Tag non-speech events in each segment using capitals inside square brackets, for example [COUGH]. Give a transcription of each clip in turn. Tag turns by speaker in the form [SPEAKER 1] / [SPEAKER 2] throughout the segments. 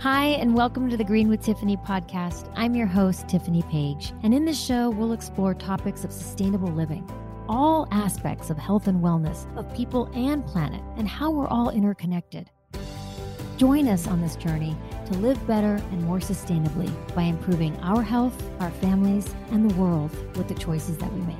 [SPEAKER 1] Hi, and welcome to the Green with Tiffany podcast. I'm your host, Tiffany Page, and in this show, we'll explore topics of sustainable living, all aspects of health and wellness, of people and planet, and how we're all interconnected. Join us on this journey to live better and more sustainably by improving our health, our families, and the world with the choices that we make.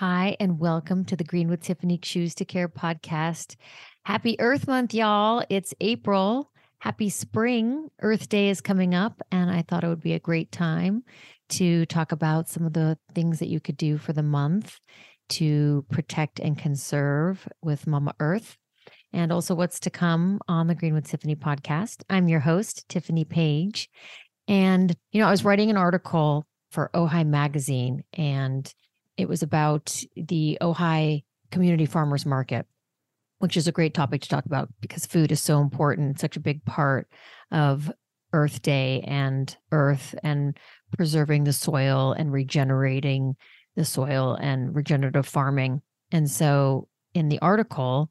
[SPEAKER 1] Hi, and welcome to the Green with Tiffany Choose to Care podcast. Happy Earth Month, y'all. It's April. Happy spring. Earth Day is coming up, and I thought it would be a great time to talk about some of the things that you could do for the month to protect and conserve with Mama Earth, and also what's to come on the Green with Tiffany podcast. I'm your host, Tiffany Page. And, you know, I was writing an article for Ojai Magazine, and it was about the Ojai Community Farmers Market, which is a great topic to talk about because food is so important, such a big part of Earth Day and Earth and preserving the soil and regenerating the soil and regenerative farming. And so in the article,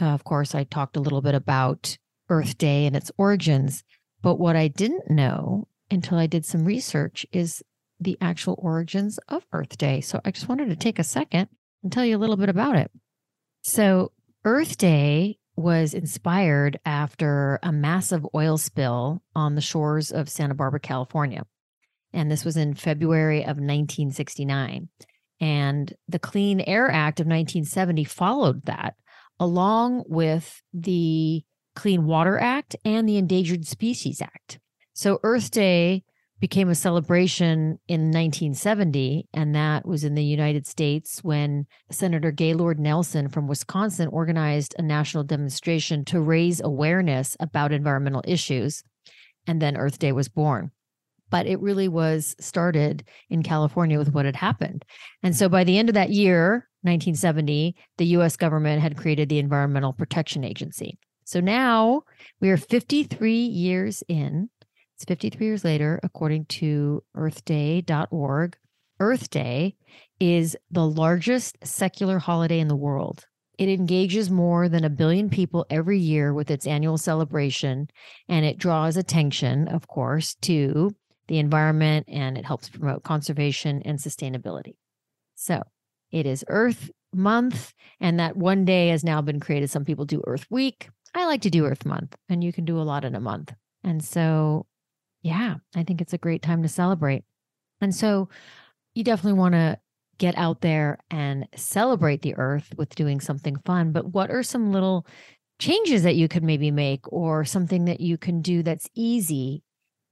[SPEAKER 1] uh, of course, I talked a little bit about Earth Day and its origins. But what I didn't know until I did some research is the actual origins of Earth Day. So I just wanted to take a second and tell you a little bit about it. So, Earth Day was inspired after a massive oil spill on the shores of Santa Barbara, California. And this was in February of 1969. And the Clean Air Act of 1970 followed that, along with the Clean Water Act and the Endangered Species Act. So, Earth Day became a celebration in 1970, and that was in the United States when Senator Gaylord Nelson from Wisconsin organized a national demonstration to raise awareness about environmental issues. And then Earth Day was born. But it really was started in California with what had happened. And so by the end of that year, 1970, the US government had created the Environmental Protection Agency. So now we are 53 years in it's 53 years later, according to earthday.org. Earth Day is the largest secular holiday in the world. It engages more than a billion people every year with its annual celebration, and it draws attention, of course, to the environment and it helps promote conservation and sustainability. So it is Earth Month, and that one day has now been created. Some people do Earth Week. I like to do Earth Month, and you can do a lot in a month. And so yeah, I think it's a great time to celebrate. And so you definitely want to get out there and celebrate the earth with doing something fun. But what are some little changes that you could maybe make or something that you can do that's easy?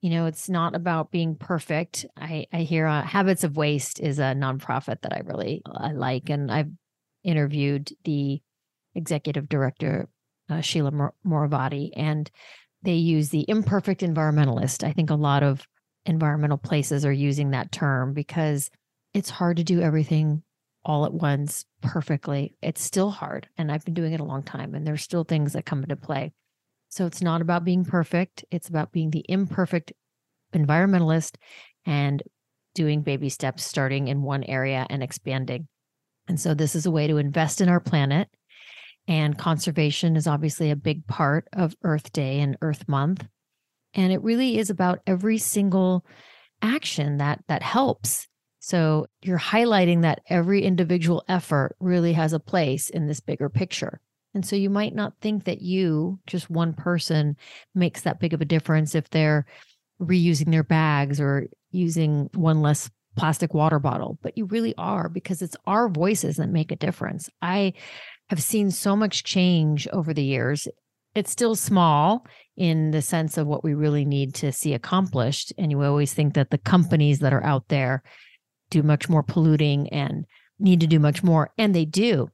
[SPEAKER 1] You know, it's not about being perfect. I, I hear uh, Habits of Waste is a nonprofit that I really I like. And I've interviewed the executive director, uh, Sheila Morovati, and they use the imperfect environmentalist. I think a lot of environmental places are using that term because it's hard to do everything all at once perfectly. It's still hard. And I've been doing it a long time, and there's still things that come into play. So it's not about being perfect, it's about being the imperfect environmentalist and doing baby steps, starting in one area and expanding. And so this is a way to invest in our planet and conservation is obviously a big part of Earth Day and Earth Month. And it really is about every single action that that helps. So you're highlighting that every individual effort really has a place in this bigger picture. And so you might not think that you, just one person, makes that big of a difference if they're reusing their bags or using one less plastic water bottle, but you really are because it's our voices that make a difference. I have seen so much change over the years. It's still small in the sense of what we really need to see accomplished. And you always think that the companies that are out there do much more polluting and need to do much more, and they do.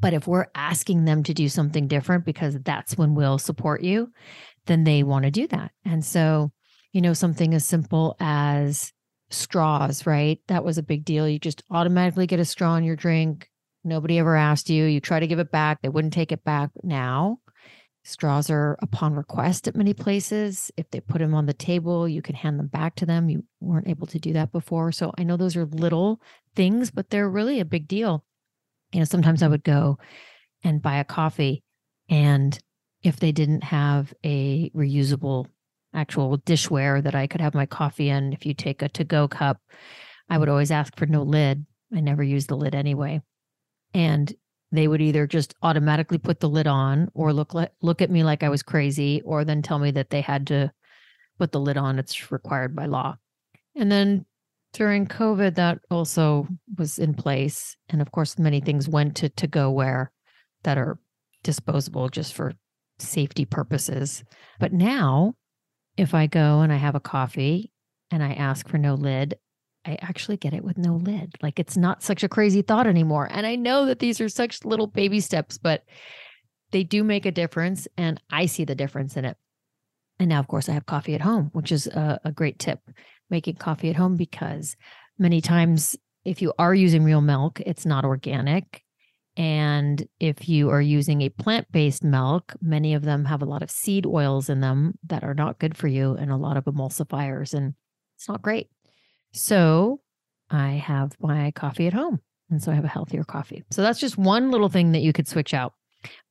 [SPEAKER 1] But if we're asking them to do something different because that's when we'll support you, then they want to do that. And so, you know, something as simple as straws, right? That was a big deal. You just automatically get a straw in your drink. Nobody ever asked you. You try to give it back, they wouldn't take it back. Now, straws are upon request at many places. If they put them on the table, you can hand them back to them. You weren't able to do that before. So I know those are little things, but they're really a big deal. You know, sometimes I would go and buy a coffee. And if they didn't have a reusable actual dishware that I could have my coffee in, if you take a to go cup, I would always ask for no lid. I never use the lid anyway. And they would either just automatically put the lid on or look look at me like I was crazy or then tell me that they had to put the lid on it's required by law. And then during COVID that also was in place and of course many things went to to go where that are disposable just for safety purposes. But now if I go and I have a coffee and I ask for no lid, I actually get it with no lid. Like it's not such a crazy thought anymore. And I know that these are such little baby steps, but they do make a difference. And I see the difference in it. And now, of course, I have coffee at home, which is a, a great tip making coffee at home because many times, if you are using real milk, it's not organic. And if you are using a plant based milk, many of them have a lot of seed oils in them that are not good for you and a lot of emulsifiers. And it's not great. So I have my coffee at home. And so I have a healthier coffee. So that's just one little thing that you could switch out.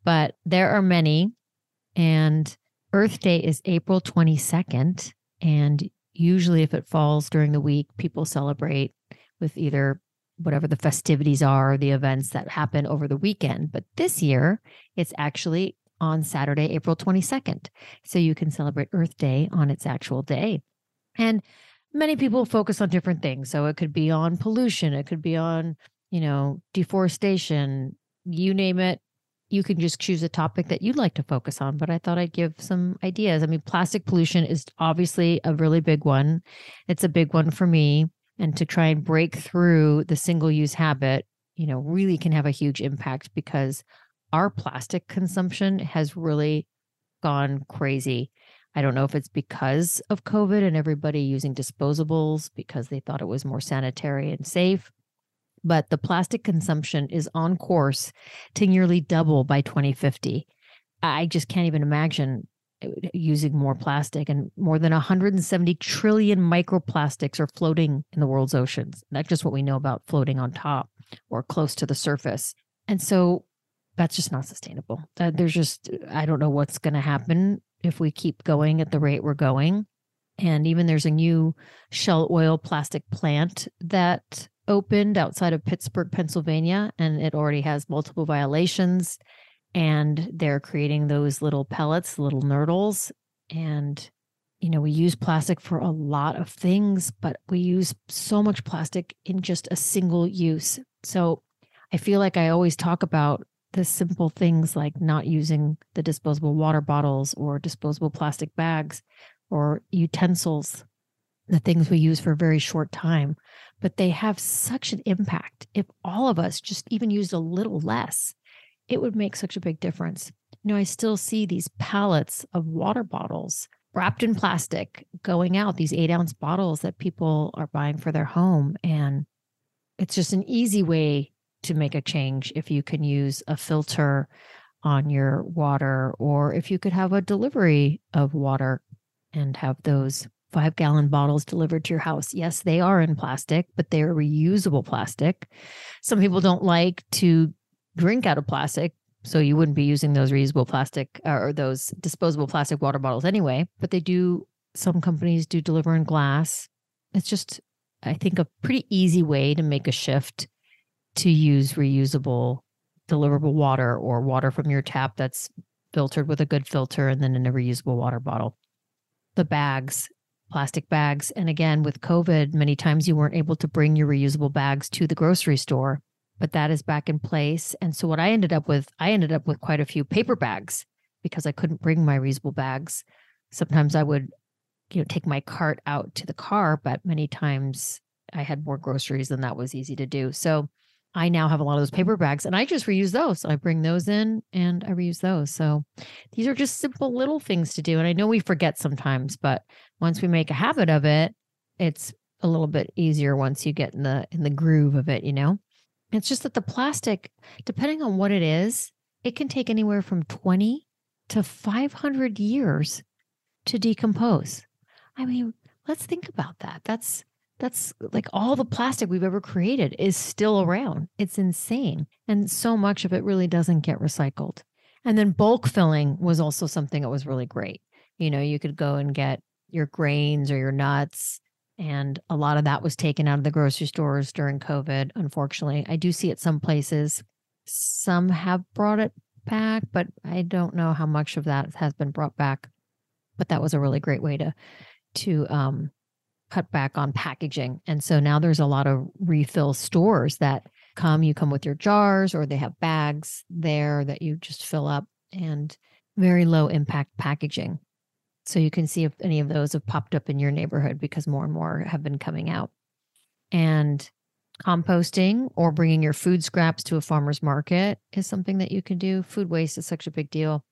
[SPEAKER 1] But there are many. And Earth Day is April 22nd. And usually, if it falls during the week, people celebrate with either whatever the festivities are, the events that happen over the weekend. But this year, it's actually on Saturday, April 22nd. So you can celebrate Earth Day on its actual day. And many people focus on different things. So it could be on pollution, it could be on, you know, deforestation, you name it. You can just choose a topic that you'd like to focus on. But I thought I'd give some ideas. I mean, plastic pollution is obviously a really big one. It's a big one for me. And to try and break through the single use habit, you know, really can have a huge impact because our plastic consumption has really gone crazy. I don't know if it's because of COVID and everybody using disposables because they thought it was more sanitary and safe. But the plastic consumption is on course to nearly double by 2050. I just can't even imagine uh, using more plastic and more than 170 trillion microplastics are floating in the world's oceans. That's just what we know about floating on top or close to the surface. And so that's just not sustainable. There's just, I don't know what's going to happen if we keep going at the rate we're going. And even there's a new shell oil plastic plant that opened outside of Pittsburgh, Pennsylvania, and it already has multiple violations. And they're creating those little pellets, little nurdles. And, you know, we use plastic for a lot of things, but we use so much plastic in just a single use. So I feel like I always talk about the simple things like not using the disposable water bottles or disposable plastic bags or utensils, the things we use for a very short time, but they have such an impact. If all of us just even used a little less, it would make such a big difference. You know, I still see these pallets of water bottles wrapped in plastic going out, these eight ounce bottles that people are buying for their home. And it's just an easy way to make a change if you can use a filter on your water or if you could have a delivery of water and have those five gallon bottles delivered to your house. Yes, they are in plastic, but they're reusable plastic. Some people don't like to drink out of plastic. So you wouldn't be using those reusable plastic uh, or those disposable plastic water bottles anyway, but they do, some companies do deliver in glass. It's just, I think, a pretty easy way to make a shift to use reusable deliverable water or water from your tap that's filtered with a good filter and then in a reusable water bottle. The bags, plastic bags. And again, with COVID, many times you weren't able to bring your reusable bags to the grocery store, but that is back in place. And so what I ended up with, I ended up with quite a few paper bags because I couldn't bring my reusable bags. Sometimes I would, you know, take my cart out to the car, but many times I had more groceries than that was easy to do. So I now have a lot of those paper bags and I just reuse those. I bring those in and I reuse those. So these are just simple little things to do. And I know we forget sometimes, but once we make a habit of it, it's a little bit easier once you get in the in the groove of it, you know? It's just that the plastic, depending on what it is, it can take anywhere from 20 to 500 years to decompose. I mean, let's think about that. That's that's like all the plastic we've ever created is still around. It's insane. And so much of it really doesn't get recycled. And then bulk filling was also something that was really great. You know, you could go and get your grains or your nuts. And a lot of that was taken out of the grocery stores during COVID, unfortunately. I do see it some places. Some have brought it back, but I don't know how much of that has been brought back. But that was a really great way to to um, cut back on packaging. And so now there's a lot of refill stores that come, you come with your jars or they have bags there that you just fill up and very low impact packaging. So you can see if any of those have popped up in your neighborhood because more and more have been coming out. And composting or bringing your food scraps to a farmer's market is something that you can do. Food waste is such a big deal.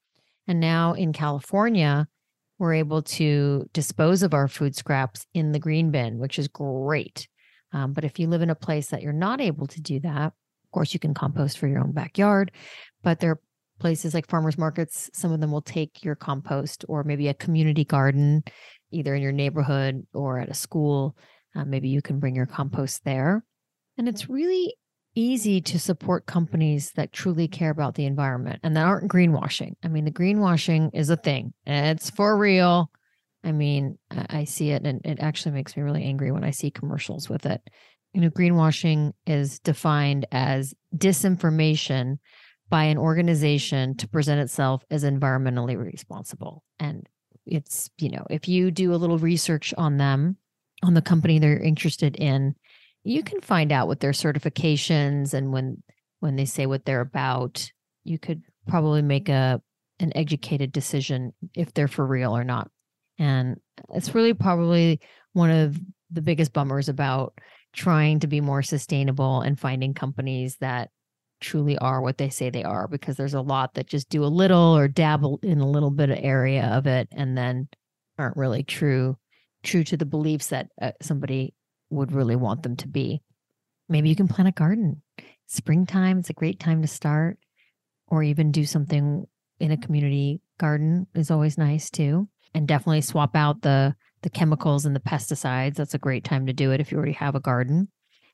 [SPEAKER 1] And now in California, we're able to dispose of our food scraps in the green bin, which is great. Um, but if you live in a place that you're not able to do that, of course, you can compost for your own backyard. But there are places like farmers markets, some of them will take your compost or maybe a community garden, either in your neighborhood or at a school. Uh, maybe you can bring your compost there. And it's really easy to support companies that truly care about the environment and that aren't greenwashing. I mean, the greenwashing is a thing, it's for real. I mean, I see it and it actually makes me really angry when I see commercials with it. You know, greenwashing is defined as disinformation by an organization to present itself as environmentally responsible. And it's, you know, if you do a little research on them, on the company they're interested in, you can find out what their certifications and when when they say what they're about. You could probably make a an educated decision if they're for real or not. And it's really probably one of the biggest bummers about trying to be more sustainable and finding companies that truly are what they say they are because there's a lot that just do a little or dabble in a little bit of area of it and then aren't really true true to the beliefs that uh, somebody would really want them to be. Maybe you can plant a garden. Springtime, it's a great time to start, or even do something in a community garden is always nice too. And definitely swap out the the chemicals and the pesticides. That's a great time to do it if you already have a garden.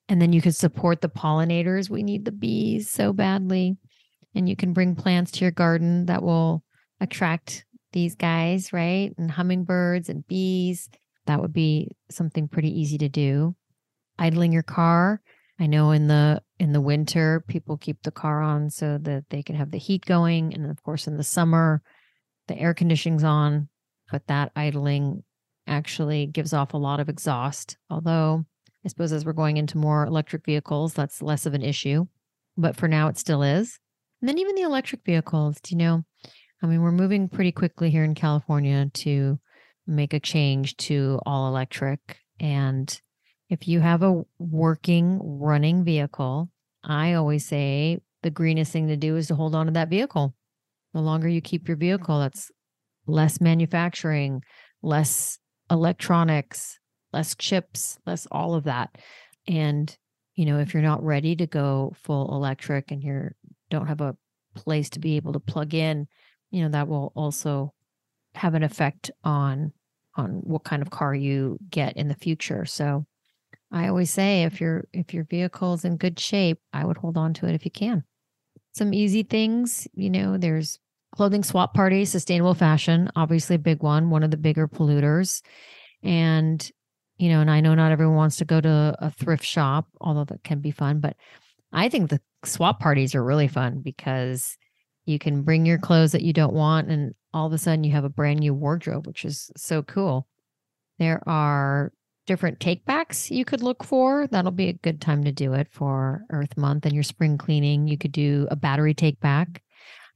[SPEAKER 1] And then you can support the pollinators. We need the bees so badly. And you can bring plants to your garden that will attract these guys, right? And hummingbirds and bees. That would be something pretty easy to do. Idling your car. I know in the in the winter people keep the car on so that they can have the heat going and of course in the summer the air conditioning's on, but that idling actually gives off a lot of exhaust. Although I suppose as we're going into more electric vehicles that's less of an issue, but for now it still is. And then even the electric vehicles, do you know, I mean, we're moving pretty quickly here in California to make a change to all electric. And if you have a working, running vehicle, I always say the greenest thing to do is to hold on to that vehicle. The longer you keep your vehicle, that's less manufacturing, less electronics, less chips, less all of that. And, you know, if you're not ready to go full electric and you don't have a place to be able to plug in, you know, that will also have an effect on on what kind of car you get in the future. So I always say if your if your vehicle is in good shape, I would hold on to it if you can. Some easy things, you know, there's clothing swap parties, sustainable fashion, obviously a big one, one of the bigger polluters. And you know, and I know not everyone wants to go to a thrift shop, although that can be fun, but I think the swap parties are really fun because you can bring your clothes that you don't want and all of a sudden you have a brand new wardrobe, which is so cool. There are different takebacks you could look for. That'll be a good time to do it for Earth Month and your spring cleaning. You could do a battery takeback.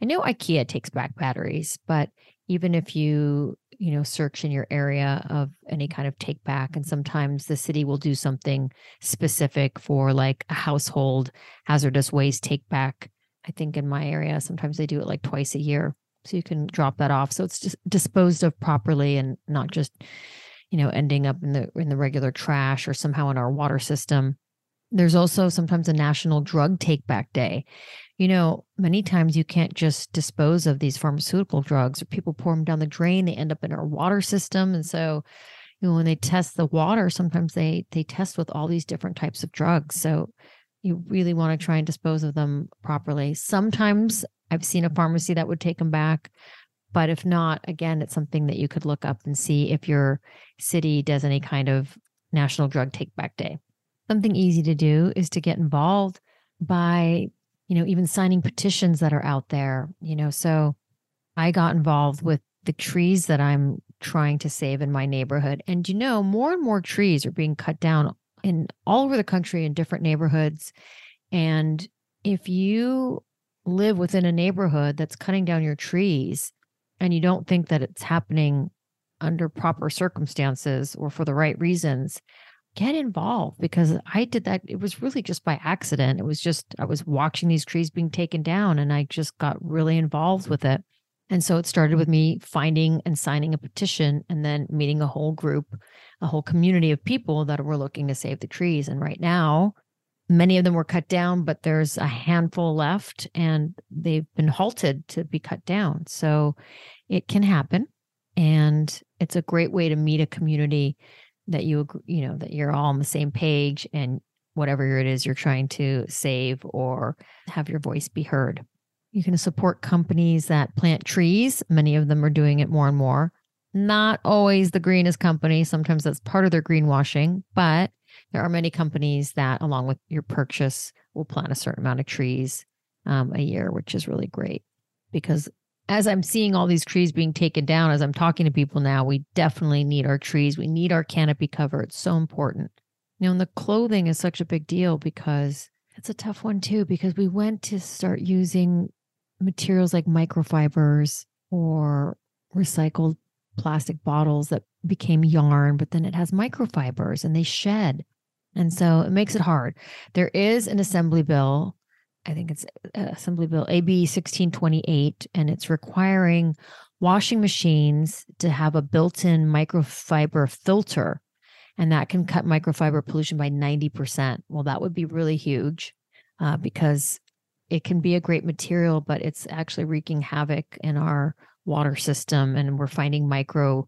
[SPEAKER 1] I know IKEA takes back batteries, but even if you, you know, search in your area of any kind of take back, and sometimes the city will do something specific for like a household hazardous waste take back. I think in my area, sometimes they do it like twice a year so you can drop that off. So it's just disposed of properly and not just you know ending up in the in the regular trash or somehow in our water system. There's also sometimes a national drug take back day. You know many times you can't just dispose of these pharmaceutical drugs. Or people pour them down the drain they end up in our water system. And so you know, when they test the water, sometimes they they test with all these different types of drugs. So you really want to try and dispose of them properly. Sometimes I've seen a pharmacy that would take them back. But if not, again, it's something that you could look up and see if your city does any kind of National Drug Take Back Day. Something easy to do is to get involved by, you know, even signing petitions that are out there, you know. So I got involved with the trees that I'm trying to save in my neighborhood. And you know, more and more trees are being cut down in all over the country in different neighborhoods. And if you live within a neighborhood that's cutting down your trees, and you don't think that it's happening under proper circumstances or for the right reasons, get involved because I did that. It was really just by accident. It was just, I was watching these trees being taken down and I just got really involved with it. And so it started with me finding and signing a petition and then meeting a whole group, a whole community of people that were looking to save the trees. And right now, many of them were cut down, but there's a handful left and they've been halted to be cut down. So it can happen. And it's a great way to meet a community that you, you know, that you're all on the same page and whatever it is you're trying to save or have your voice be heard. You can support companies that plant trees. Many of them are doing it more and more. Not always the greenest company. Sometimes that's part of their greenwashing, but there are many companies that, along with your purchase, will plant a certain amount of trees um, a year, which is really great. Because as I'm seeing all these trees being taken down, as I'm talking to people now, we definitely need our trees. We need our canopy cover. It's so important. You know, and the clothing is such a big deal because it's a tough one too, because we went to start using materials like microfibers or recycled plastic bottles that became yarn, but then it has microfibers and they shed. And so it makes it hard. There is an assembly bill, I think it's uh, Assembly Bill AB 1628, and it's requiring washing machines to have a built in microfiber filter, and that can cut microfiber pollution by 90%. Well, that would be really huge uh, because it can be a great material, but it's actually wreaking havoc in our water system, and we're finding micro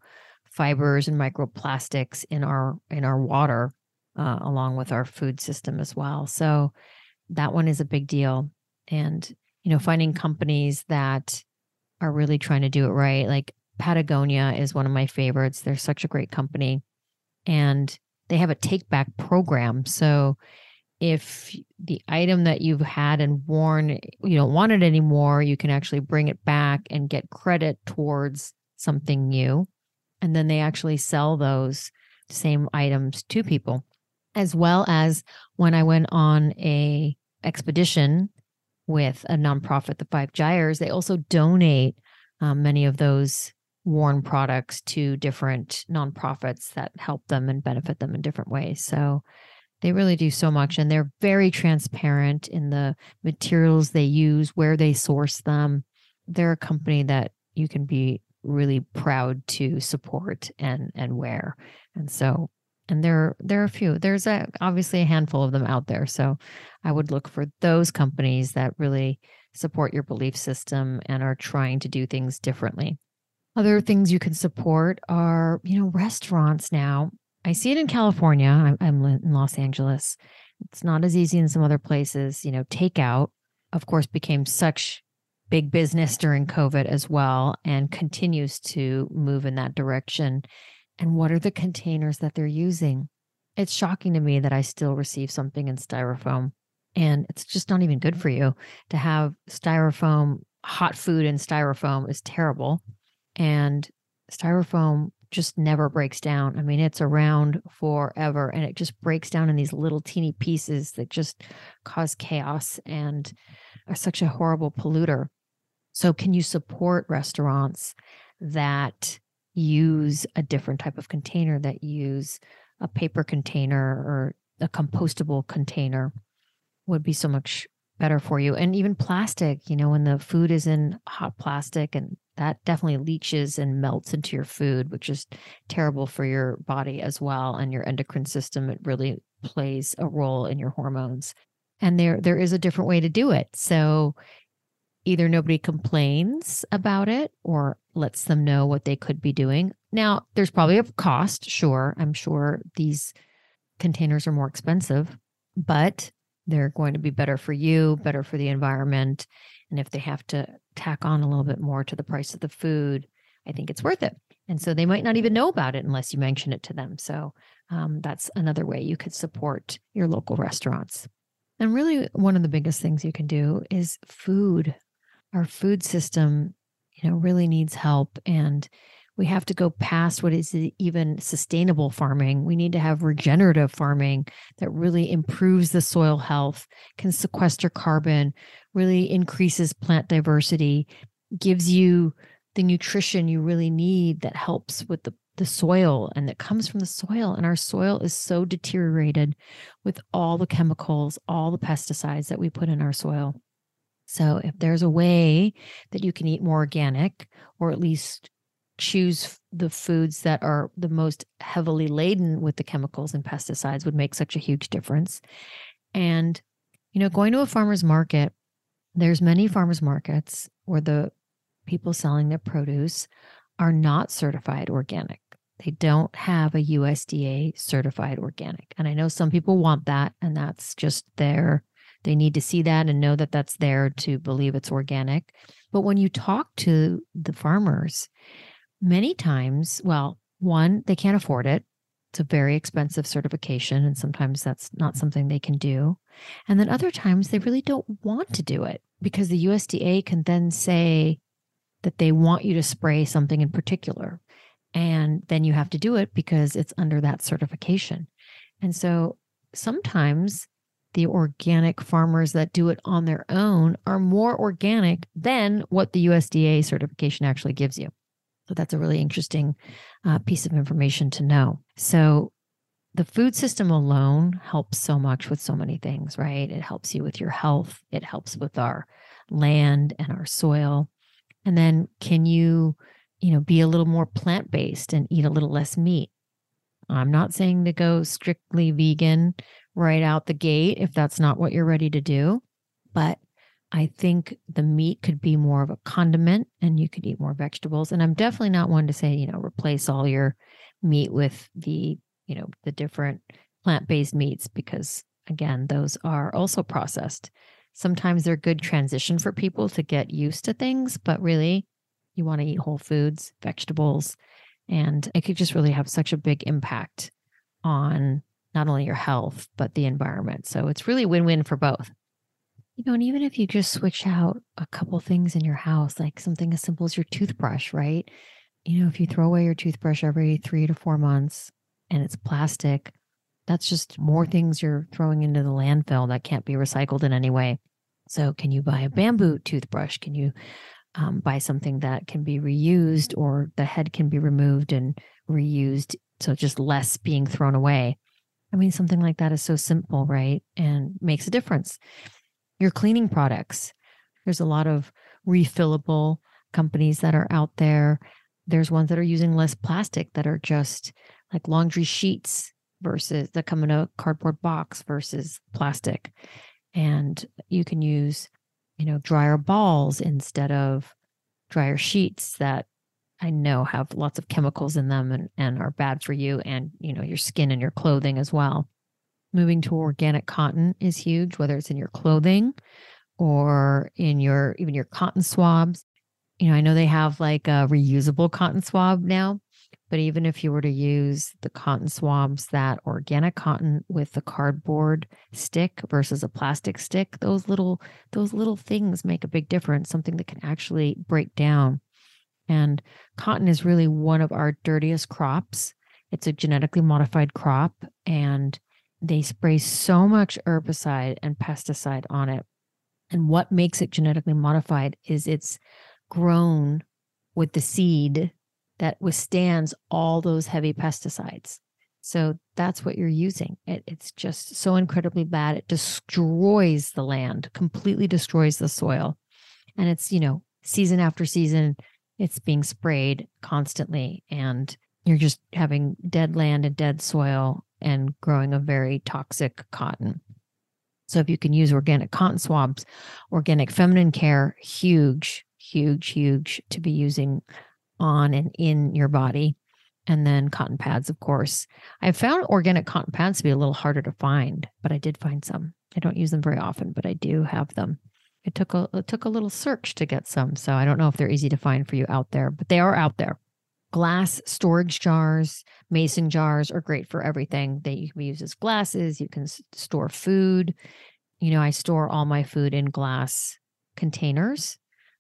[SPEAKER 1] fibers and microplastics in our in our water uh, along with our food system as well. So that one is a big deal. And, you know, finding companies that are really trying to do it right. Like Patagonia is one of my favorites. They're such a great company. And they have a take back program. So if the item that you've had and worn, you don't want it anymore, you can actually bring it back and get credit towards something new. And then they actually sell those same items to people as well as when I went on a expedition with a nonprofit, the Five Gyres, they also donate um, many of those worn products to different nonprofits that help them and benefit them in different ways. So they really do so much and they're very transparent in the materials they use, where they source them. They're a company that you can be really proud to support and and wear. And so and there there are a few there's a, obviously a handful of them out there so i would look for those companies that really support your belief system and are trying to do things differently other things you can support are you know restaurants now i see it in california i'm, I'm in los angeles it's not as easy in some other places you know takeout of course became such big business during covid as well and continues to move in that direction and what are the containers that they're using? It's shocking to me that I still receive something in styrofoam. And it's just not even good for you to have styrofoam, hot food in styrofoam is terrible. And styrofoam just never breaks down. I mean, it's around forever and it just breaks down in these little teeny pieces that just cause chaos and are such a horrible polluter. So, can you support restaurants that use a different type of container that use a paper container or a compostable container would be so much better for you and even plastic you know when the food is in hot plastic and that definitely leaches and melts into your food which is terrible for your body as well and your endocrine system it really plays a role in your hormones and there there is a different way to do it so either nobody complains about it or lets them know what they could be doing. Now, there's probably a cost, sure. I'm sure these containers are more expensive, but they're going to be better for you, better for the environment. And if they have to tack on a little bit more to the price of the food, I think it's worth it. And so they might not even know about it unless you mention it to them. So um, that's another way you could support your local restaurants. And really, one of the biggest things you can do is food. Our food system, you know, really needs help. And we have to go past what is even sustainable farming. We need to have regenerative farming that really improves the soil health, can sequester carbon, really increases plant diversity, gives you the nutrition you really need that helps with the, the soil and that comes from the soil. And our soil is so deteriorated with all the chemicals, all the pesticides that we put in our soil. So, if there's a way that you can eat more organic or at least choose the foods that are the most heavily laden with the chemicals and pesticides would make such a huge difference. And, you know, going to a farmer's market, there's many farmers markets where the people selling their produce are not certified organic. They don't have a USDA certified organic. And I know some people want that, and that's just there. They need to see that and know that that's there to believe it's organic. But when you talk to the farmers, many times, well, one, they can't afford it. It's a very expensive certification, and sometimes that's not something they can do. And then other times they really don't want to do it because the USDA can then say that they want you to spray something in particular. And then you have to do it because it's under that certification. And so sometimes the organic farmers that do it on their own are more organic than what the USDA certification actually gives you. So that's a really interesting uh, piece of information to know. So the food system alone helps so much with so many things, right? It helps you with your health, it helps with our land and our soil. And then can you, you know, be a little more plant-based and eat a little less meat? I'm not saying to go strictly vegan right out the gate if that's not what you're ready to do, but I think the meat could be more of a condiment and you could eat more vegetables. And I'm definitely not one to say, you know, replace all your meat with the, you know, the different plant based meats because, again, those are also processed. Sometimes they're a good transition for people to get used to things, but really, you want to eat whole foods, vegetables, and it could just really have such a big impact on not only your health, but the environment. So it's really win win for both. You know, and even if you just switch out a couple things in your house, like something as simple as your toothbrush, right? You know, if you throw away your toothbrush every three to four months and it's plastic, that's just more things you're throwing into the landfill that can't be recycled in any way. So, can you buy a bamboo toothbrush? Can you um, buy something that can be reused or the head can be removed and reused? So, just less being thrown away. I mean, something like that is so simple, right? And makes a difference your cleaning products. There's a lot of refillable companies that are out there. There's ones that are using less plastic that are just like laundry sheets versus that come in a cardboard box versus plastic. And you can use, you know, dryer balls instead of dryer sheets that I know have lots of chemicals in them and, and are bad for you and, you know, your skin and your clothing as well moving to organic cotton is huge, whether it's in your clothing or in your even your cotton swabs. You know, I know they have like a reusable cotton swab now, but even if you were to use the cotton swabs, that organic cotton with the cardboard stick versus a plastic stick, those little those little things make a big difference, something that can actually break down. And cotton is really one of our dirtiest crops. It's a genetically modified crop and they spray so much herbicide and pesticide on it. And what makes it genetically modified is it's grown with the seed that withstands all those heavy pesticides. So that's what you're using. It, it's just so incredibly bad. It destroys the land, completely destroys the soil. And it's, you know, season after season, it's being sprayed constantly. And you're just having dead land and dead soil and growing a very toxic cotton. So if you can use organic cotton swabs, organic feminine care, huge, huge, huge to be using on and in your body. And then cotton pads, of course. I found organic cotton pads to be a little harder to find, but I did find some. I don't use them very often, but I do have them. It took a it took a little search to get some, so I don't know if they're easy to find for you out there, but they are out there. Glass storage jars, mason jars are great for everything. They you can use as glasses. You can store food. You know, I store all my food in glass containers,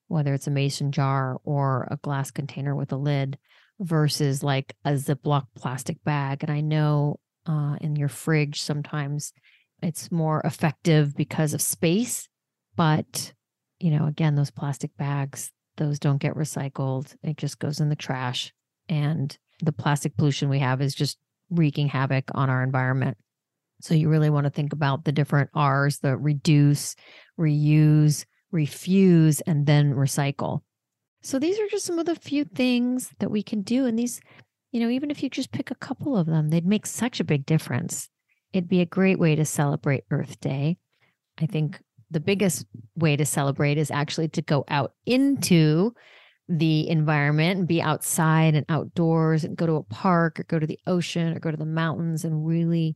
[SPEAKER 1] whether it's a mason jar or a glass container with a lid versus like a Ziploc plastic bag. And I know uh, in your fridge, sometimes it's more effective because of space. But, you know, again, those plastic bags, those don't get recycled. It just goes in the trash. And the plastic pollution we have is just wreaking havoc on our environment. So you really want to think about the different R's the reduce, reuse, refuse, and then recycle. So these are just some of the few things that we can do. And these, you know, even if you just pick a couple of them, they'd make such a big difference. It'd be a great way to celebrate Earth Day. I think the biggest way to celebrate is actually to go out into the environment and be outside and outdoors and go to a park or go to the ocean or go to the mountains and really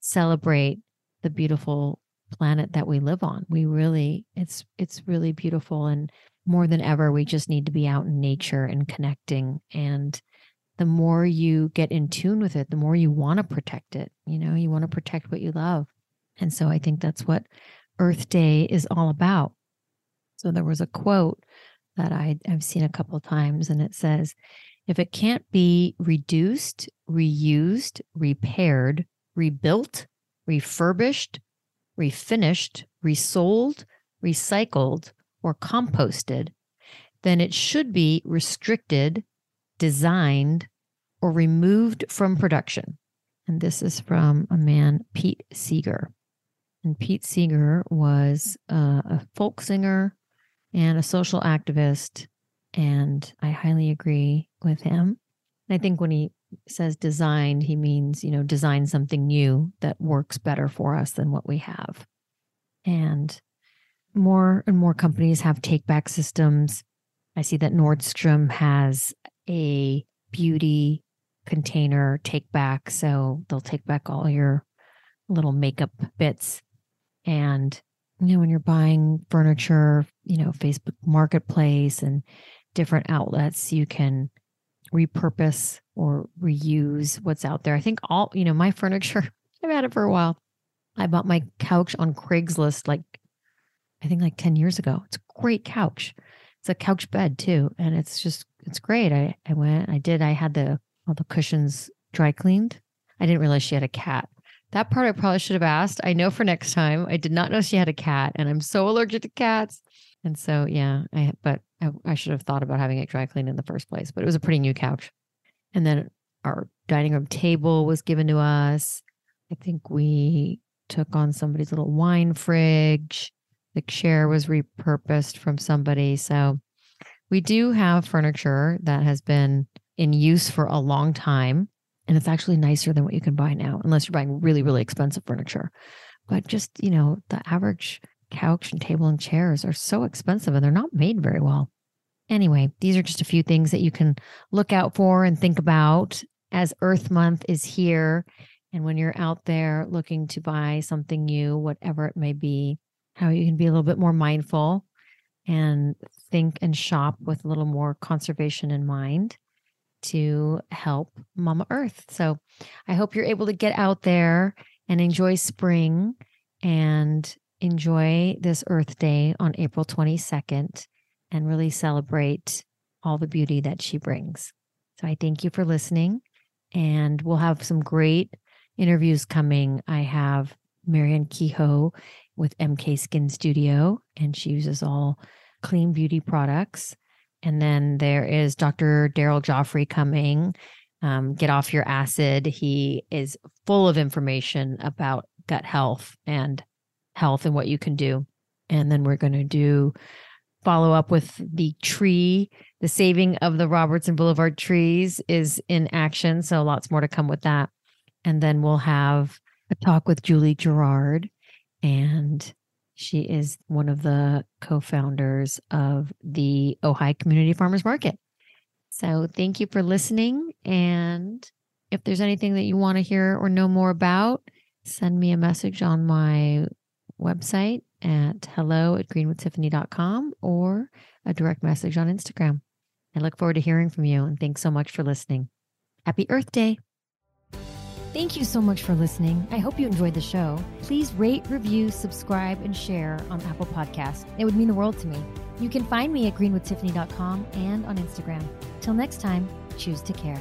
[SPEAKER 1] celebrate the beautiful planet that we live on. We really it's it's really beautiful and more than ever we just need to be out in nature and connecting and the more you get in tune with it, the more you want to protect it. You know, you want to protect what you love. And so I think that's what Earth Day is all about. So there was a quote that I, I've seen a couple times, and it says, if it can't be reduced, reused, repaired, rebuilt, refurbished, refinished, resold, recycled, or composted, then it should be restricted, designed, or removed from production. And this is from a man, Pete Seeger. And Pete Seeger was uh, a folk singer and a social activist. And I highly agree with him. I think when he says designed, he means, you know, design something new that works better for us than what we have. And more and more companies have take back systems. I see that Nordstrom has a beauty container take back. So they'll take back all your little makeup bits and, you know, when you're buying furniture, you know, Facebook Marketplace and different outlets, you can repurpose or reuse what's out there. I think all, you know, my furniture, [LAUGHS] I've had it for a while. I bought my couch on Craigslist like, I think like 10 years ago. It's a great couch. It's a couch bed too. And it's just, it's great. I, I went, I did, I had the, all the cushions dry cleaned. I didn't realize she had a cat. That part I probably should have asked. I know for next time. I did not know she had a cat, and I'm so allergic to cats. And so, yeah, I but I, I should have thought about having it dry cleaned in the first place. But it was a pretty new couch. And then our dining room table was given to us. I think we took on somebody's little wine fridge. The chair was repurposed from somebody. So we do have furniture that has been in use for a long time and it's actually nicer than what you can buy now unless you're buying really really expensive furniture. But just you know the average couch and table and chairs are so expensive and they're not made very well. Anyway these are just a few things that you can look out for and think about as earth month is here. And when you're out there looking to buy something new whatever it may be how you can be a little bit more mindful and think and shop with a little more conservation in mind to help Mama Earth. So I hope you're able to get out there and enjoy spring and enjoy this Earth Day on April 22nd and really celebrate all the beauty that she brings. So I thank you for listening. And we'll have some great interviews coming. I have Marianne Kehoe with MK Skin Studio, and she uses all clean beauty products. And then there is Dr. Daryl Gioffre coming. Um, get off your acid. He is full of information about gut health and health and what you can do. And then we're going to do follow up with the tree. The saving of the Robertson Boulevard trees is in action. So lots more to come with that. And then we'll have a talk with Julie Gerard and she is one of the co founders of the Ojai Community Farmers Market. So thank you for listening. And if there's anything that you want to hear or know more about, send me a message on my website at hello at greenwithtiffany.com or a direct message on Instagram. I look forward to hearing from you and thanks so much for listening. Happy Earth Day. Thank you so much for listening. I hope you enjoyed the show. Please rate, review, subscribe, and share on Apple Podcasts. It would mean the world to me. You can find me at greenwithtiffany.com and on Instagram. Till next time, choose to care.